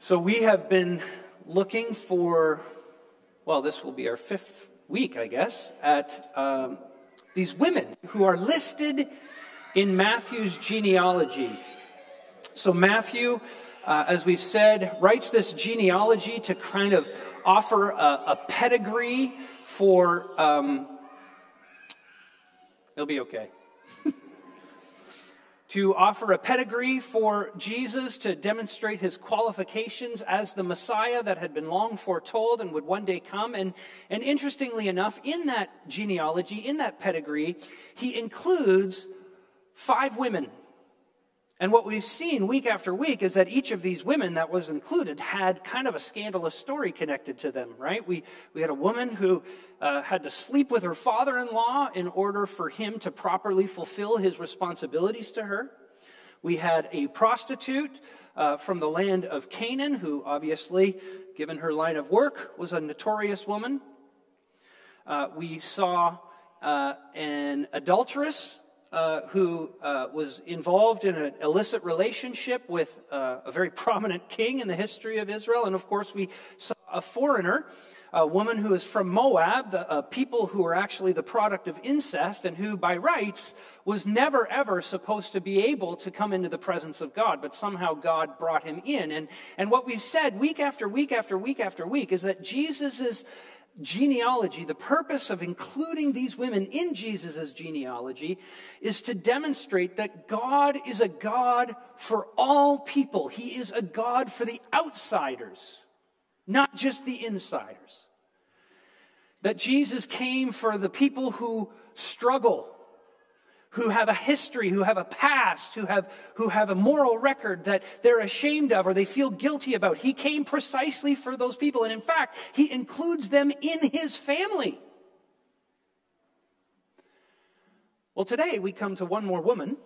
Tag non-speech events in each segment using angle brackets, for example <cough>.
So we have been looking for, well, this will be our fifth week, I guess, at um, these women who are listed in Matthew's genealogy. So Matthew, uh, as we've said, writes this genealogy to kind of offer a, a pedigree for. Um, it'll be okay <laughs> to offer a pedigree for Jesus to demonstrate his qualifications as the Messiah that had been long foretold and would one day come. And, and interestingly enough, in that genealogy, in that pedigree, he includes five women and what we've seen week after week is that each of these women that was included had kind of a scandalous story connected to them, right? We, we had a woman who uh, had to sleep with her father in law in order for him to properly fulfill his responsibilities to her. We had a prostitute uh, from the land of Canaan who, obviously, given her line of work, was a notorious woman. Uh, we saw uh, an adulteress uh, who uh, was involved in an illicit relationship with uh, a very <laughs> prominent king in the history of Israel. And of course, we saw a foreigner, a woman who is from Moab, the people who are actually the product of incest and who, by rights, was never ever supposed to be able to come into the presence of God, but somehow God brought him in. And, and what we've said week after week after week after week is that Jesus is genealogy, the purpose of including these women in Jesus' genealogy is to demonstrate that God is a God for all people. He is a God for the outsiders, not just the insiders. That Jesus came for the people who struggle, who have a history, who have a past, who have, who have a moral record that they're ashamed of or they feel guilty about. He came precisely for those people. And in fact, he includes them in his family. Well, today we come to one more woman.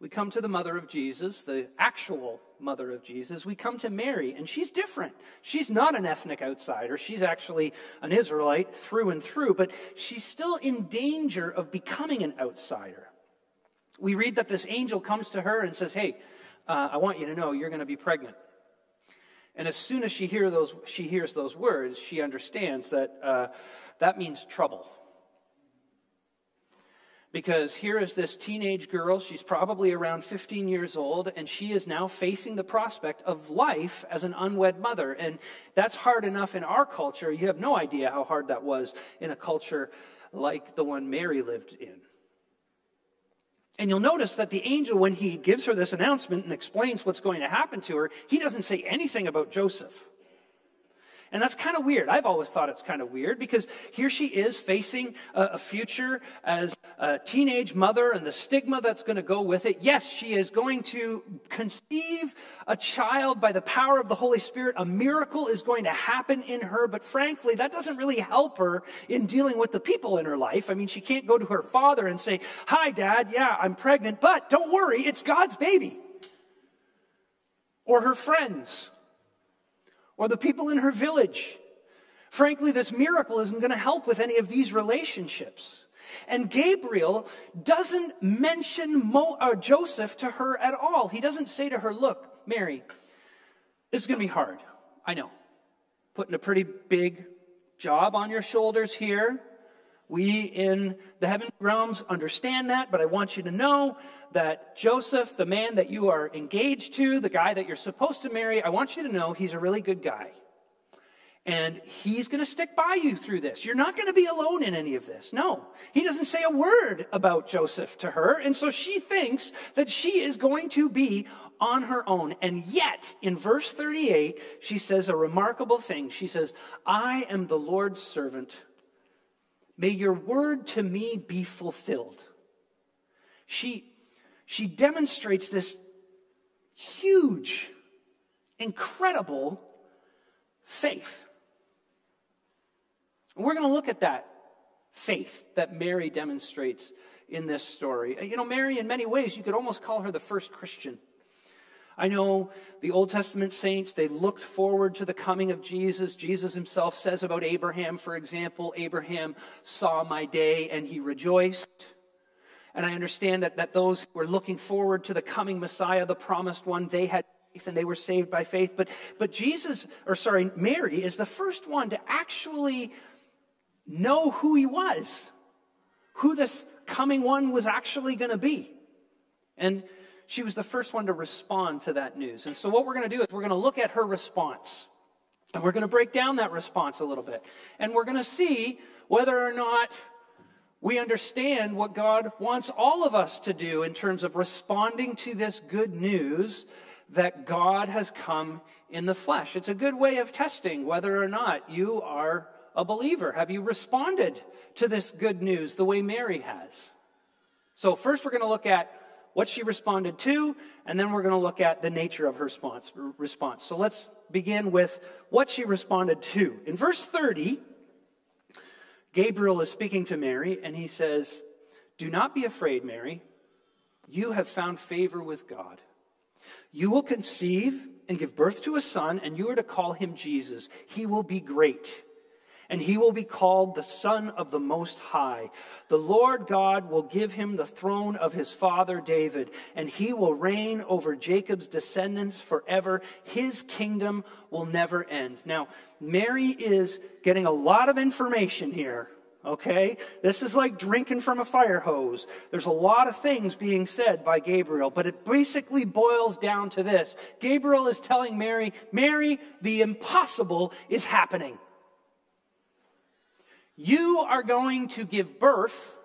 We come to the mother of Jesus, the actual mother of Jesus. We come to Mary, and she's different. She's not an ethnic outsider. She's actually an Israelite through and through, but she's still in danger of becoming an outsider. We read that this angel comes to her and says, Hey, uh, I want you to know you're going to be pregnant. And as soon as she, hear those, she hears those words, she understands that uh, that means trouble. Because here is this teenage girl, she's probably around 15 years old, and she is now facing the prospect of life as an unwed mother. And that's hard enough in our culture. You have no idea how hard that was in a culture like the one Mary lived in. And you'll notice that the angel, when he gives her this announcement and explains what's going to happen to her, he doesn't say anything about Joseph. And that's kind of weird. I've always thought it's kind of weird because here she is facing a, future as a teenage mother and the stigma that's going to go with it. Yes, she is going to conceive a child by the power of the Holy Spirit. A miracle is going to happen in her, but frankly, that doesn't really help her in dealing with the people in her life. I mean, she can't go to her father and say, Hi, dad, yeah, I'm pregnant, but don't worry, it's God's baby. Or her friends or the people in her village. Frankly, this miracle isn't going to help with any of these relationships. And Gabriel doesn't mention Mo, uh, Joseph to her at all. He doesn't say to her, Look, Mary, this is going to be hard. I know. Putting a pretty big job on your shoulders here. We in the heavenly realms understand that, but I want you to know that Joseph, the man that you are engaged to, the guy that you're supposed to marry, I want you to know he's a really good guy. And he's going to stick by you through this. You're not going to be alone in any of this. No. He doesn't say a word about Joseph to her. And so she thinks that she is going to be on her own. And yet, in verse 38, she says a remarkable thing. She says, I am the Lord's servant. May your word to me be fulfilled. She she demonstrates this huge, incredible faith. And we're going to look at that faith that Mary demonstrates in this story. You know, Mary, in many ways, you could almost call her the first Christian. I know the Old Testament saints, they looked forward to the coming of Jesus. Jesus himself says about Abraham, for example, Abraham saw my day and he rejoiced. And I understand that, that those who were looking forward to the coming Messiah, the promised one, they had faith and they were saved by faith. But, but Jesus, or sorry, Mary is the first one to actually know who he was, who this coming one was actually going to be. And she was the first one to respond to that news. And so, what we're going to do is we're going to look at her response. And we're going to break down that response a little bit. And we're going to see whether or not we understand what God wants all of us to do in terms of responding to this good news that God has come in the flesh. It's a good way of testing whether or not you are a believer. Have you responded to this good news the way Mary has? So, first, we're going to look at what she responded to, and then we're going to look at the nature of her response. response. So, let's begin with what she responded to. In verse 30, Gabriel is speaking to Mary, and he says, Do not be afraid, Mary. You have found favor with God. You will conceive and give birth to a son, and you are to call him Jesus. He will be great, and he will be called the Son of the Most High. The Lord God will give him the throne of his father David, and he will reign over Jacob's descendants forever. His kingdom will never end. Now, Mary is getting a lot of information here okay? This is like drinking from a fire hose. There's a lot of things being said by Gabriel, but it basically boils down to this. Gabriel is telling Mary, Mary, the impossible is happening. You are going to give birth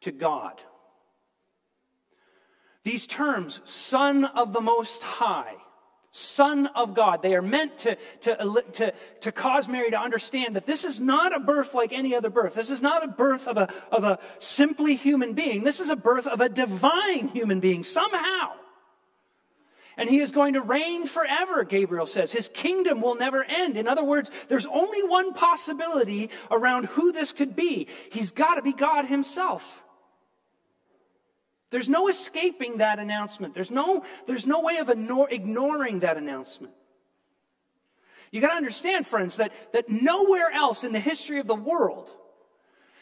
to God. These terms, Son of the Most High, Son of God. They are meant to, to, to, to cause Mary to understand that this is not a birth like any other birth. This is not a birth of a, of a simply human being. This is a birth of a divine human being somehow. And he is going to reign forever, Gabriel says. His kingdom will never end. In other words, there's only one possibility around who this could be. He's got to be God himself. There's no escaping that announcement. There's no, there's no way of ignoring that announcement. You got to understand, friends, that, that nowhere else in the history of the world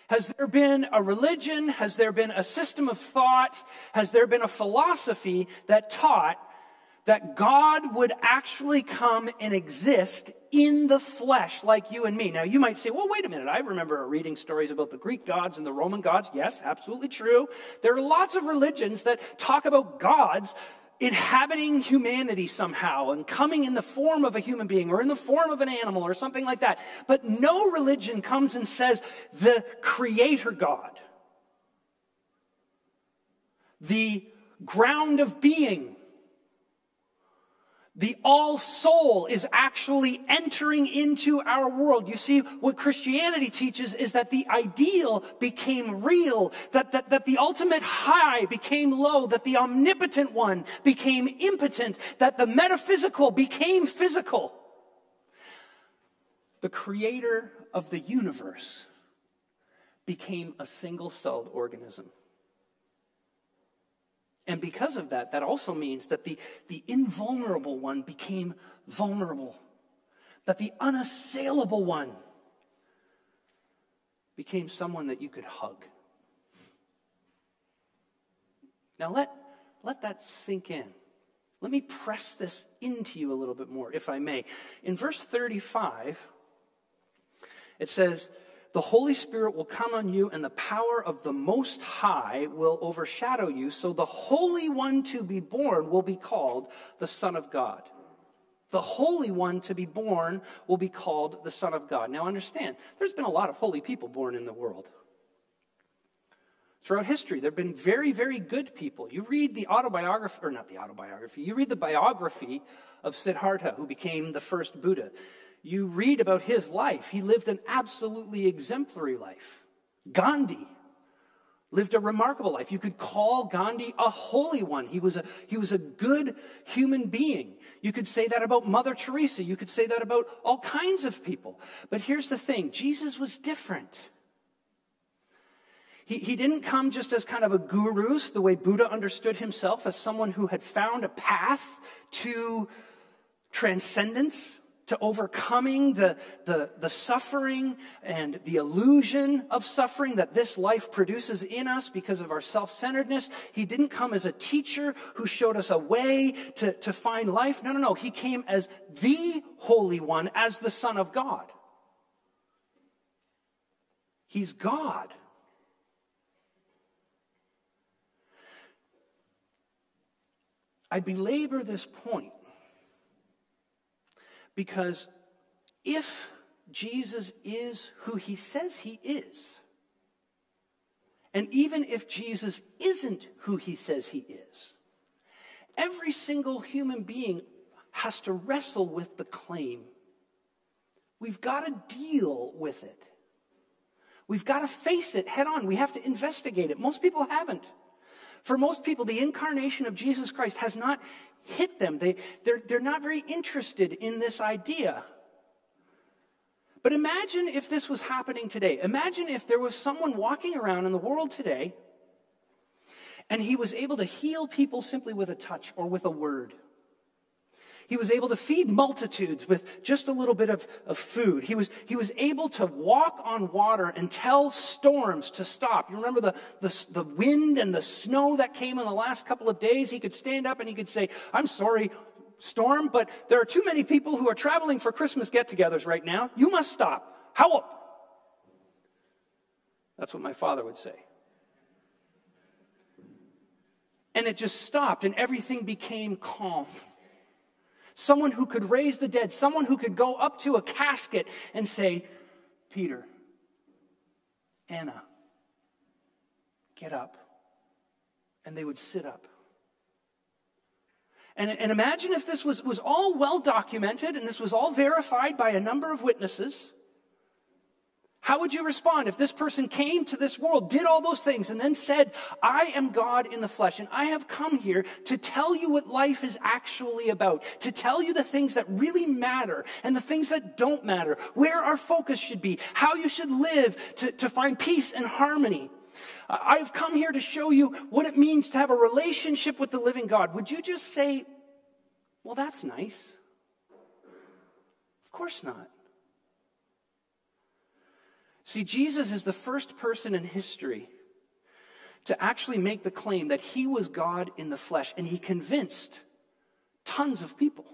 has there been a religion, has there been a system of thought, has there been a philosophy that taught that God would actually come and exist in the flesh like you and me. Now, you might say, well, wait a minute. I remember reading stories about the Greek gods and the Roman gods. Yes, absolutely true. There are lots of religions that talk about gods inhabiting humanity somehow and coming in the form of a human being or in the form of an animal or something like that. But no religion comes and says the creator God, the ground of being, the all soul is actually entering into our world. You see, what Christianity teaches is that the ideal became real, that, that, that the ultimate high became low, that the omnipotent one became impotent, that the metaphysical became physical. The creator of the universe became a single celled organism. And because of that, that also means that the, the invulnerable one became vulnerable, that the unassailable one became someone that you could hug. Now, let, let that sink in. Let me press this into you a little bit more, if I may. In verse 35, it says, the Holy Spirit will come on you, and the power of the Most High will overshadow you. So the Holy One to be born will be called the Son of God. The Holy One to be born will be called the Son of God. Now understand, there's been a lot of holy people born in the world. Throughout history, there have been very, very good people. You read the autobiography, or not the autobiography, you read the biography of Siddhartha, who became the first Buddha you read about his life, he lived an absolutely exemplary life. Gandhi lived a remarkable life. You could call Gandhi a holy one. He was a, he was a good human being. You could say that about Mother Teresa. You could say that about all kinds of people. But here's the thing Jesus was different. He, he didn't come just as kind of a guru, the way Buddha understood himself, as someone who had found a path to transcendence, to overcoming the, the, the suffering and the illusion of suffering that this life produces in us because of our self centeredness. He didn't come as a teacher who showed us a way to, to find life. No, no, no. He came as the Holy One, as the Son of God. He's God. I belabor this point because if Jesus is who he says he is, and even if Jesus isn't who he says he is, every single human being has to wrestle with the claim. We've got to deal with it. We've got to face it head on. We have to investigate it. Most people haven't. For most people, the incarnation of Jesus Christ has not hit them. They, they're, they're not very interested in this idea. But imagine if this was happening today. Imagine if there was someone walking around in the world today and he was able to heal people simply with a touch or with a word. He was able to feed multitudes with just a little bit of, of food. He was, he was able to walk on water and tell storms to stop. You remember the, the, the wind and the snow that came in the last couple of days? He could stand up and he could say, I'm sorry, storm, but there are too many people who are traveling for Christmas get togethers right now. You must stop. How? That's what my father would say. And it just stopped and everything became calm someone who could raise the dead, someone who could go up to a casket and say, Peter, Anna, get up. And they would sit up. And, and imagine if this was, was all well documented and this was all verified by a number of witnesses. How would you respond if this person came to this world, did all those things, and then said, I am God in the flesh, and I have come here to tell you what life is actually about, to tell you the things that really matter and the things that don't matter, where our focus should be, how you should live to, to find peace and harmony. I've come here to show you what it means to have a relationship with the living God. Would you just say, Well, that's nice? Of course not. See, Jesus is the first person in history to actually make the claim that he was God in the flesh, and he convinced tons of people.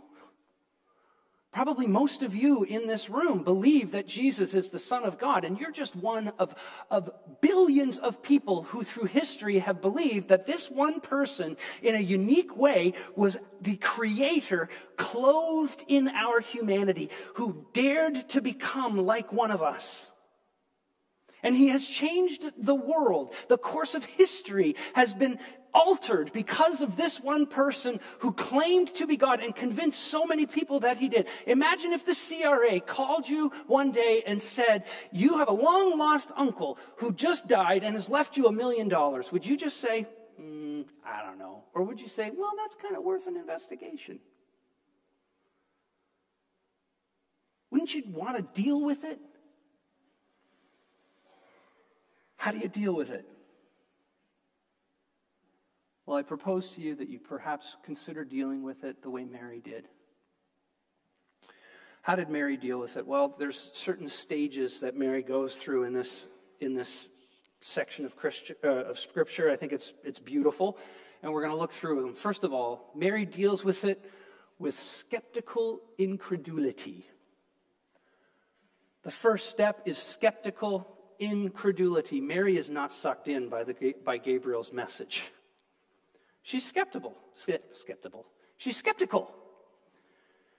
Probably most of you in this room believe that Jesus is the Son of God, and you're just one of, of billions of people who through history have believed that this one person, in a unique way, was the Creator clothed in our humanity, who dared to become like one of us. And he has changed the world. The course of history has been altered because of this one person who claimed to be God and convinced so many people that he did. Imagine if the CRA called you one day and said, You have a long lost uncle who just died and has left you a million dollars. Would you just say, mm, I don't know? Or would you say, Well, that's kind of worth an investigation? Wouldn't you want to deal with it? How do you deal with it? Well, I propose to you that you perhaps consider dealing with it the way Mary did. How did Mary deal with it? Well, there's certain stages that Mary goes through in this, in this section of, Christian, uh, of Scripture. I think it's, it's beautiful, and we're going to look through them. First of all, Mary deals with it with skeptical incredulity. The first step is skeptical incredulity. Mary is not sucked in by, the, by Gabriel's message. She's skeptical. Skeptical. She's skeptical.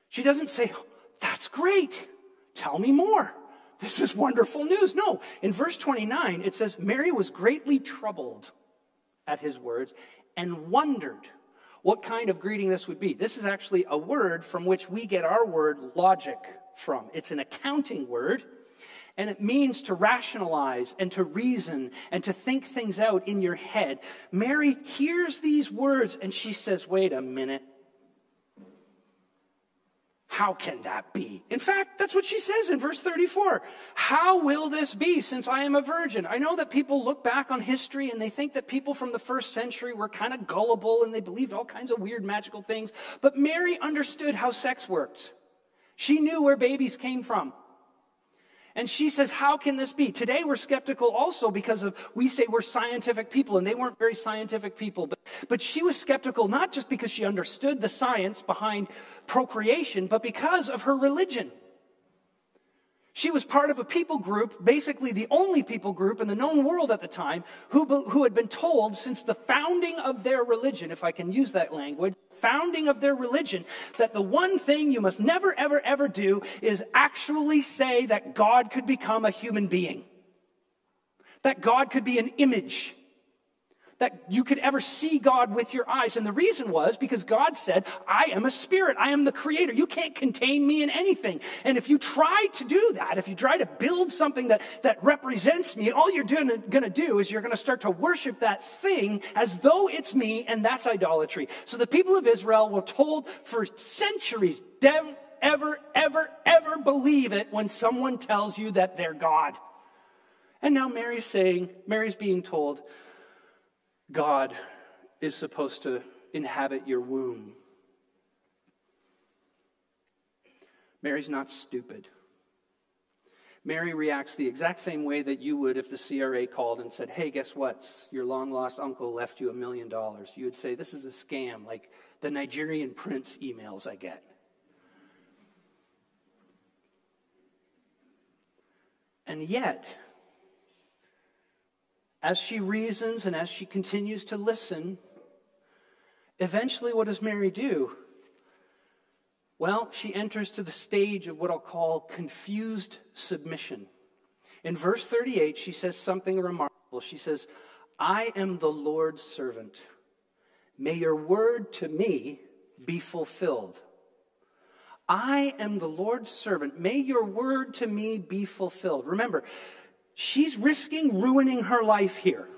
She doesn't say, That's great. Tell me more. This is wonderful news. No. In verse 29, it says, Mary was greatly troubled at his words and wondered what kind of greeting this would be. This is actually a word from which we get our word logic from. It's an accounting word and it means to rationalize and to reason and to think things out in your head. Mary hears these words and she says, Wait a minute. How can that be? In fact, that's what she says in verse 34. How will this be since I am a virgin? I know that people look back on history and they think that people from the first century were kind of gullible and they believed all kinds of weird magical things. But Mary understood how sex worked. She knew where babies came from. And she says, How can this be? Today we're skeptical also because of, we say we're scientific people, and they weren't very scientific people. But, but she was skeptical not just because she understood the science behind procreation, but because of her religion. She was part of a people group, basically the only people group in the known world at the time, who, who had been told since the founding of their religion, if I can use that language, founding of their religion, that the one thing you must never, ever, ever do is actually say that God could become a human being. That God could be an image that you could ever see God with your eyes. And the reason was because God said, I am a spirit. I am the creator. You can't contain me in anything. And if you try to do that, if you try to build something that, that represents me, all you're doing, gonna do is you're gonna start to worship that thing as though it's me, and that's idolatry. So the people of Israel were told for centuries, don't ever, ever, ever believe it when someone tells you that they're God. And now Mary's saying, Mary's being told, God is supposed to inhabit your womb. Mary's not stupid. Mary reacts the exact same way that you would if the CRA called and said, Hey, guess what? Your long lost uncle left you a million dollars. You would say, This is a scam, like the Nigerian prince emails I get. And yet, as she reasons and as she continues to listen, eventually what does Mary do? Well, she enters to the stage of what I'll call confused submission. In verse 38, she says something remarkable. She says, I am the Lord's servant. May your word to me be fulfilled. I am the Lord's servant. May your word to me be fulfilled. Remember, she's risking ruining her life here.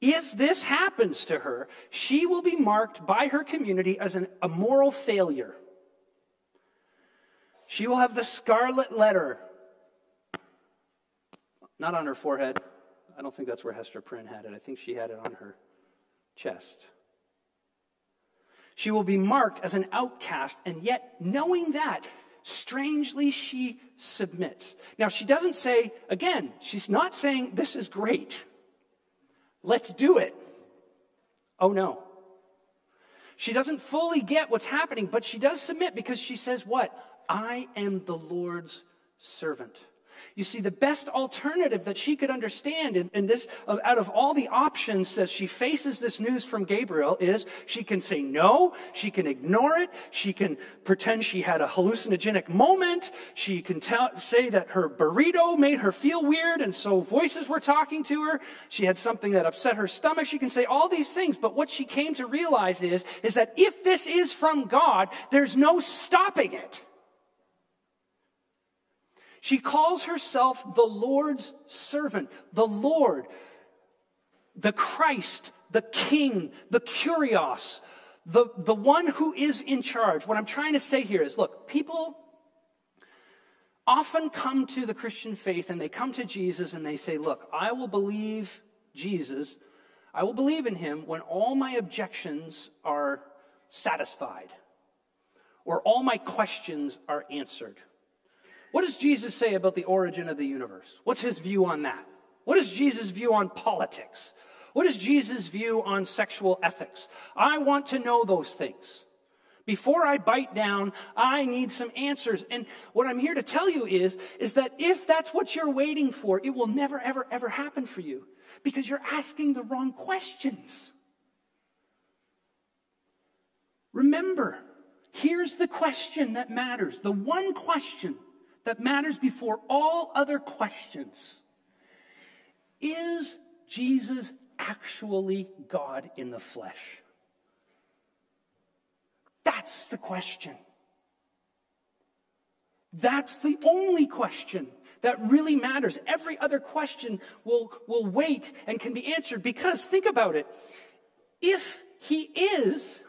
If this happens to her, she will be marked by her community as an, a moral failure. She will have the scarlet letter, not on her forehead. I don't think that's where Hester Prynne had it. I think she had it on her chest. She will be marked as an outcast, and yet, knowing that, strangely she submits. Now, she doesn't say, again, she's not saying, This is great. Let's do it. Oh no. She doesn't fully get what's happening, but she does submit because she says, What? I am the Lord's servant. You see, the best alternative that she could understand in, in this, uh, out of all the options as she faces this news from Gabriel is she can say no, she can ignore it, she can pretend she had a hallucinogenic moment, she can tell, say that her burrito made her feel weird and so voices were talking to her, she had something that upset her stomach, she can say all these things, but what she came to realize is, is that if this is from God, there's no stopping it. She calls herself the Lord's servant, the Lord, the Christ, the King, the Kurios, the, the one who is in charge. What I'm trying to say here is look, people often come to the Christian faith and they come to Jesus and they say, Look, I will believe Jesus, I will believe in him when all my objections are satisfied or all my questions are answered. What does Jesus say about the origin of the universe? What's his view on that? What is Jesus' view on politics? What is Jesus' view on sexual ethics? I want to know those things. Before I bite down, I need some answers. And what I'm here to tell you is, is that if that's what you're waiting for, it will never, ever, ever happen for you because you're asking the wrong questions. Remember, here's the question that matters. The one question that matters before all other questions. Is Jesus actually God in the flesh? That's the question. That's the only question that really matters. Every other question will, will wait and can be answered because think about it. If he is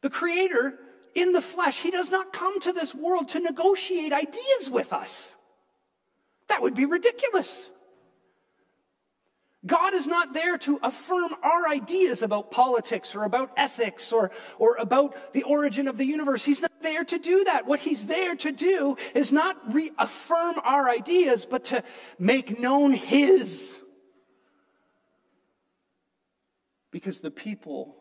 the creator in the flesh. He does not come to this world to negotiate ideas with us. That would be ridiculous. God is not there to affirm our ideas about politics or about ethics or, or about the origin of the universe. He's not there to do that. What he's there to do is not reaffirm our ideas, but to make known his. Because the people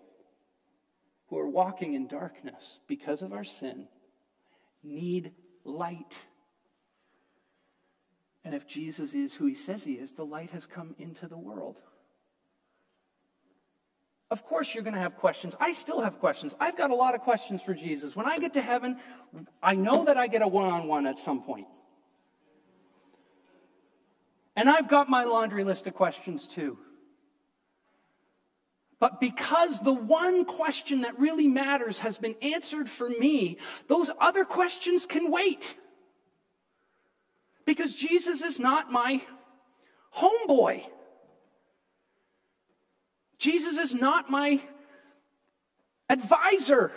who are walking in darkness because of our sin need light. And if Jesus is who he says he is, the light has come into the world. Of course, you're going to have questions. I still have questions. I've got a lot of questions for Jesus. When I get to heaven, I know that I get a one on one at some point. And I've got my laundry list of questions too. But because the one question that really matters has been answered for me, those other questions can wait. Because Jesus is not my homeboy. Jesus is not my advisor.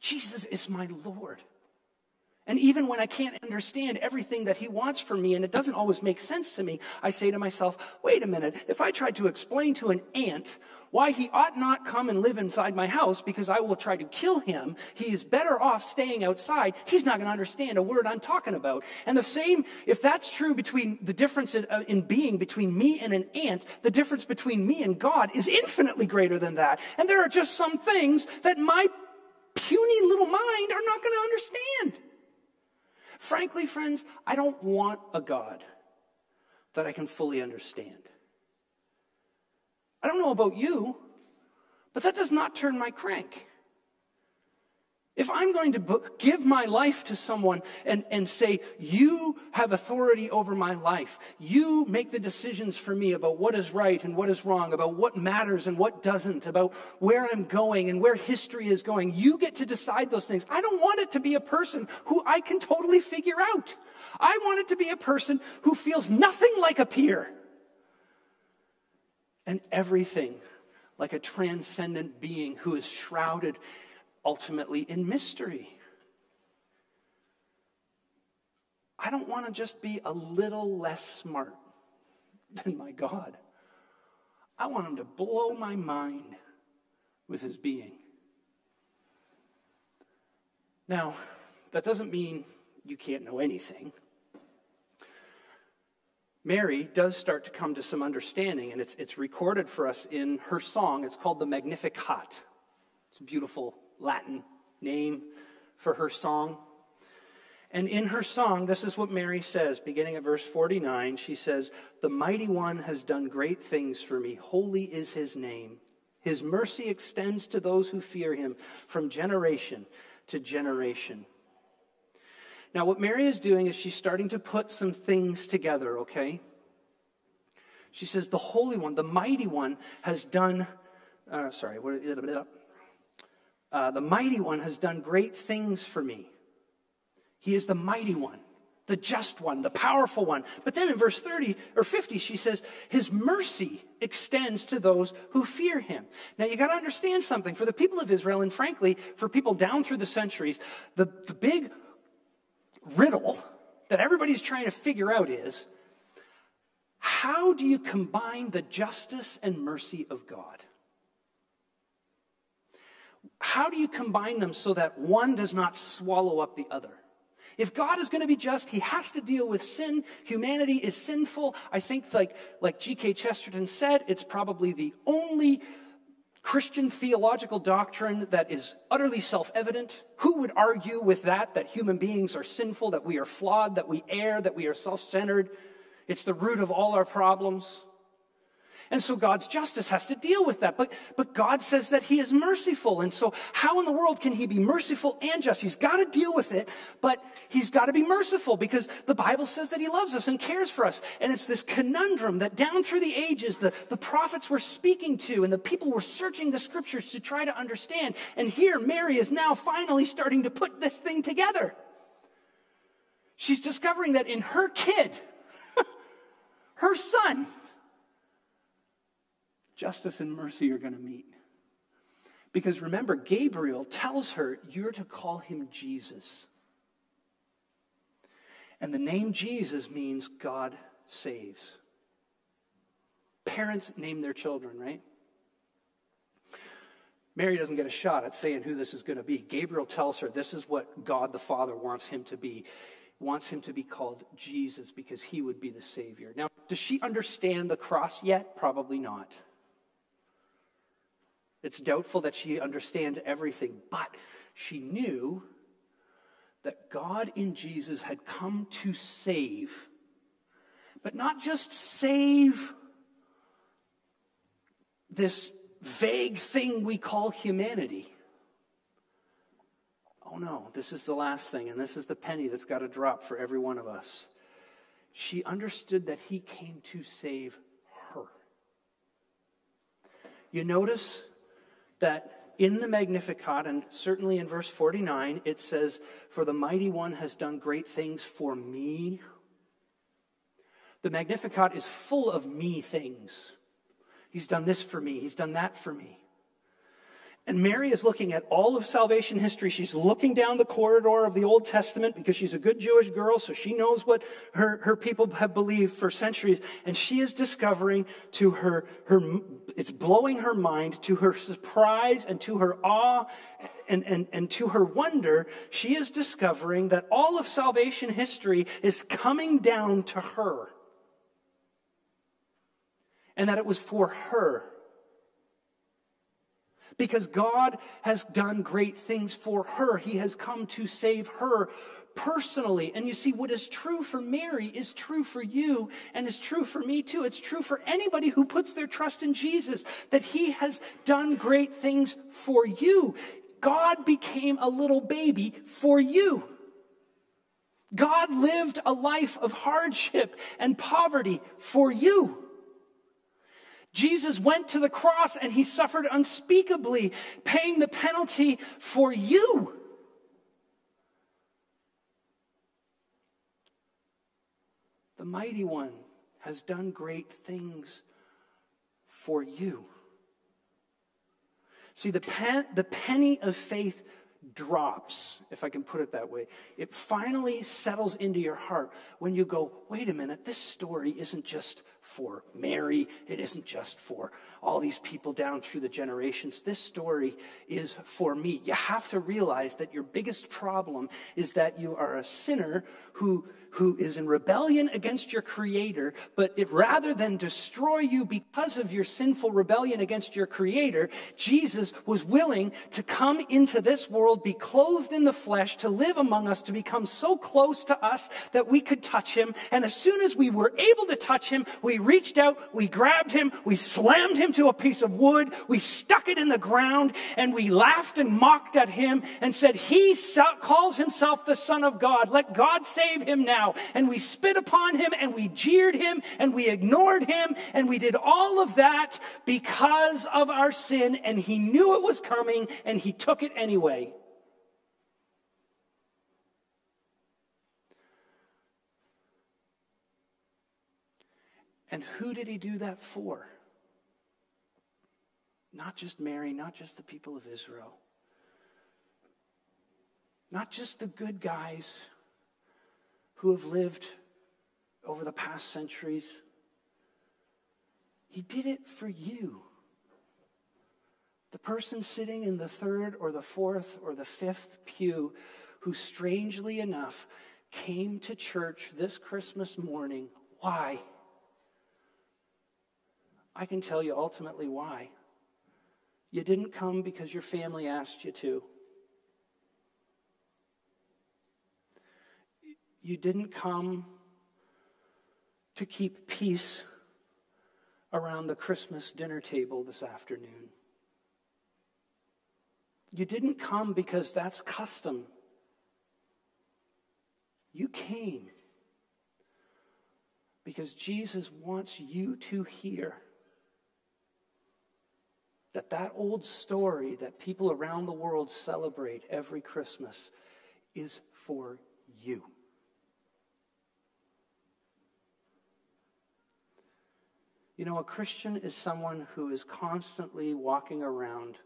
Jesus is my Lord. And even when I can't understand everything that he wants from me and it doesn't always make sense to me, I say to myself, wait a minute, if I tried to explain to an ant why he ought not come and live inside my house because I will try to kill him, he is better off staying outside. He's not going to understand a word I'm talking about. And the same, if that's true between the difference in, uh, in being between me and an ant, the difference between me and God is infinitely greater than that. And there are just some things that my puny little mind are not going to understand. Frankly, friends, I don't want a God that I can fully understand. I don't know about you, but that does not turn my crank. If I'm going to give my life to someone and, and say, You have authority over my life, you make the decisions for me about what is right and what is wrong, about what matters and what doesn't, about where I'm going and where history is going, you get to decide those things. I don't want it to be a person who I can totally figure out. I want it to be a person who feels nothing like a peer and everything like a transcendent being who is shrouded ultimately in mystery. I don't want to just be a little less smart <laughs> than my God. I want him to blow my mind with his being. Now, that doesn't mean you can't know anything. Mary does start to come to some understanding, and it's, it's recorded for us in her song. It's called the Magnificat. It's a beautiful Latin name for her song. And in her song, this is what Mary says, beginning at verse 49. She says, The mighty one has done great things for me. Holy is his name. His mercy extends to those who fear him from generation to generation. Now, what Mary is doing is she's starting to put some things together, okay? She says, The Holy One, the Mighty One, has done, uh, sorry, what, uh, the mighty one has done great things for me. He is the mighty one, the just one, the powerful one. But then in verse 30 or 50, she says, His mercy extends to those who fear him. Now you got to understand something. For the people of Israel, and frankly, for people down through the centuries, the, the big riddle that everybody's trying to figure out is how do you combine the justice and mercy of God? How do you combine them so that one does not swallow up the other? If God is going to be just, he has to deal with sin. Humanity is sinful. I think, like, like G.K. Chesterton said, it's probably the only Christian theological doctrine that is utterly self evident. Who would argue with that, that human beings are sinful, that we are flawed, that we err, that we are self centered? It's the root of all our problems. And so God's justice has to deal with that. But, but God says that He is merciful. And so, how in the world can He be merciful and just? He's got to deal with it, but He's got to be merciful because the Bible says that He loves us and cares for us. And it's this conundrum that down through the ages, the, the prophets were speaking to and the people were searching the scriptures to try to understand. And here, Mary is now finally starting to put this thing together. She's discovering that in her kid, <laughs> her son, justice and mercy are going to meet. Because remember, Gabriel tells her, You're to call him Jesus. And the name Jesus means God saves. parents name their children, right? Mary doesn't get a shot at saying who this is going to be. Gabriel tells her this is what God the Father wants him to be. Wants him to be called Jesus because he would be the Savior. Now, does she understand the cross yet? Probably not. It's doubtful that she understands everything, but she knew that God in Jesus had come to save, but not just save this vague thing we call humanity. Oh no, this is the last thing, and this is the penny that's got to drop for every one of us. She understood that he came to save her. You notice that in the Magnificat, and certainly in verse 49, it says, For the mighty one has done great things for me. The Magnificat is full of me things. He's done this for me, he's done that for me. And Mary is looking at all of salvation history. She's looking down the corridor of the Old Testament because she's a good Jewish girl, so she knows what her, her people have believed for centuries. And she is discovering to her, her, it's blowing her mind, to her surprise and to her awe and, and, and to her wonder, she is discovering that all of salvation history is coming down to her. And that it was for her because God has done great things for her. He has come to save her personally. And you see, what is true for Mary is true for you and is true for me too. It's true for anybody who puts their trust in Jesus, that He has done great things for you. God became a little baby for you. God lived a life of hardship and poverty for you. Jesus went to the cross and he suffered unspeakably, paying the penalty for you. The mighty one has done great things for you. See, the, pen, the penny of faith drops, if I can put it that way. It finally settles into your heart when you go, wait a minute, this story isn't just for Mary, it isn't just for all these people down through the generations. This story is for me. You have to realize that your biggest problem is that you are a sinner who who is in rebellion against your creator, but it, rather than destroy you because of your sinful rebellion against your creator, Jesus was willing to come into this world, be clothed in the flesh, to live among us, to become so close to us that we could touch him. And as soon as we were able to touch him, we reached out, we grabbed him, we slammed him to a piece of wood, we stuck it in the ground, and we laughed and mocked at him and said, he calls himself the son of God. Let God save him now. And we spit upon him and we jeered him and we ignored him and we did all of that because of our sin. And he knew it was coming and he took it anyway. And who did he do that for? Not just Mary, not just the people of Israel, not just the good guys who have lived over the past centuries. He did it for you. The person sitting in the third or the fourth or the fifth pew who, strangely enough, came to church this Christmas morning. Why? I can tell you ultimately why. You didn't come because your family asked you to. You didn't come to keep peace around the Christmas dinner table this afternoon. You didn't come because that's custom. You came because Jesus wants you to hear that that old story that people around the world celebrate every Christmas is for you. You know, a Christian is someone who is constantly walking around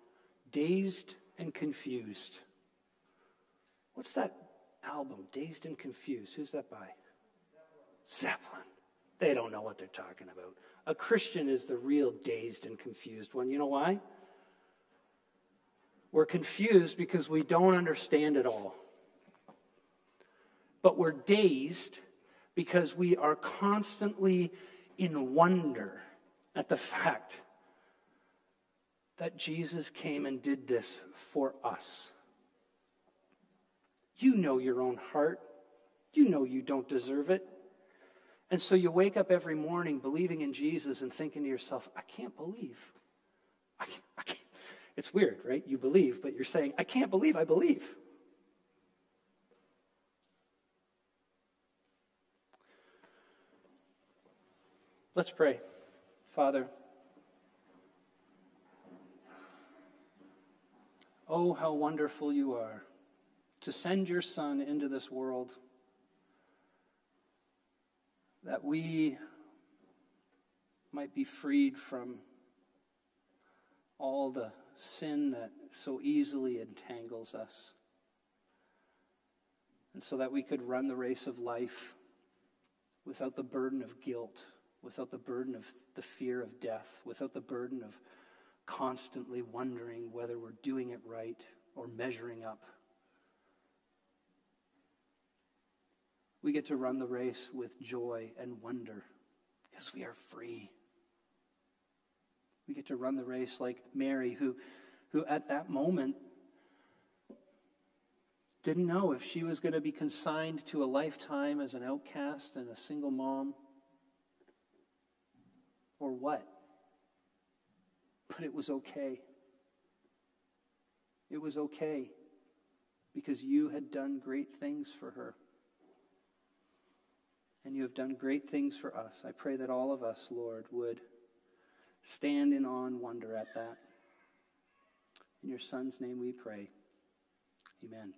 dazed and confused. What's that album, Dazed and Confused? Who's that by? Zeppelin. They don't know what they're talking about. A Christian is the real dazed and confused one. You know why? We're confused because we don't understand it all. But we're dazed because we are constantly in wonder at the <laughs> fact that Jesus came and did this for us. You know your own heart. You know you don't deserve it. And so you wake up every morning believing in Jesus and thinking to yourself, I can't believe. I can't, I can't. It's weird, right? You believe, but you're saying, I can't believe I believe. Let's pray. Father, oh, how wonderful you are to send your Son into this world that we might be freed from all the sin that so easily entangles us. And so that we could run the race of life without the burden of guilt, without the burden of the fear of death, without the burden of constantly wondering whether we're doing it right or measuring up. We get to run the race with joy and wonder because we are free. We get to run the race like Mary, who, who at that moment didn't know if she was going to be consigned to a lifetime as an outcast and a single mom or what. But it was okay. It was okay because you had done great things for her and you have done great things for us. I pray that all of us, Lord, would stand in awe and wonder at that. In your Son's name we pray. Amen.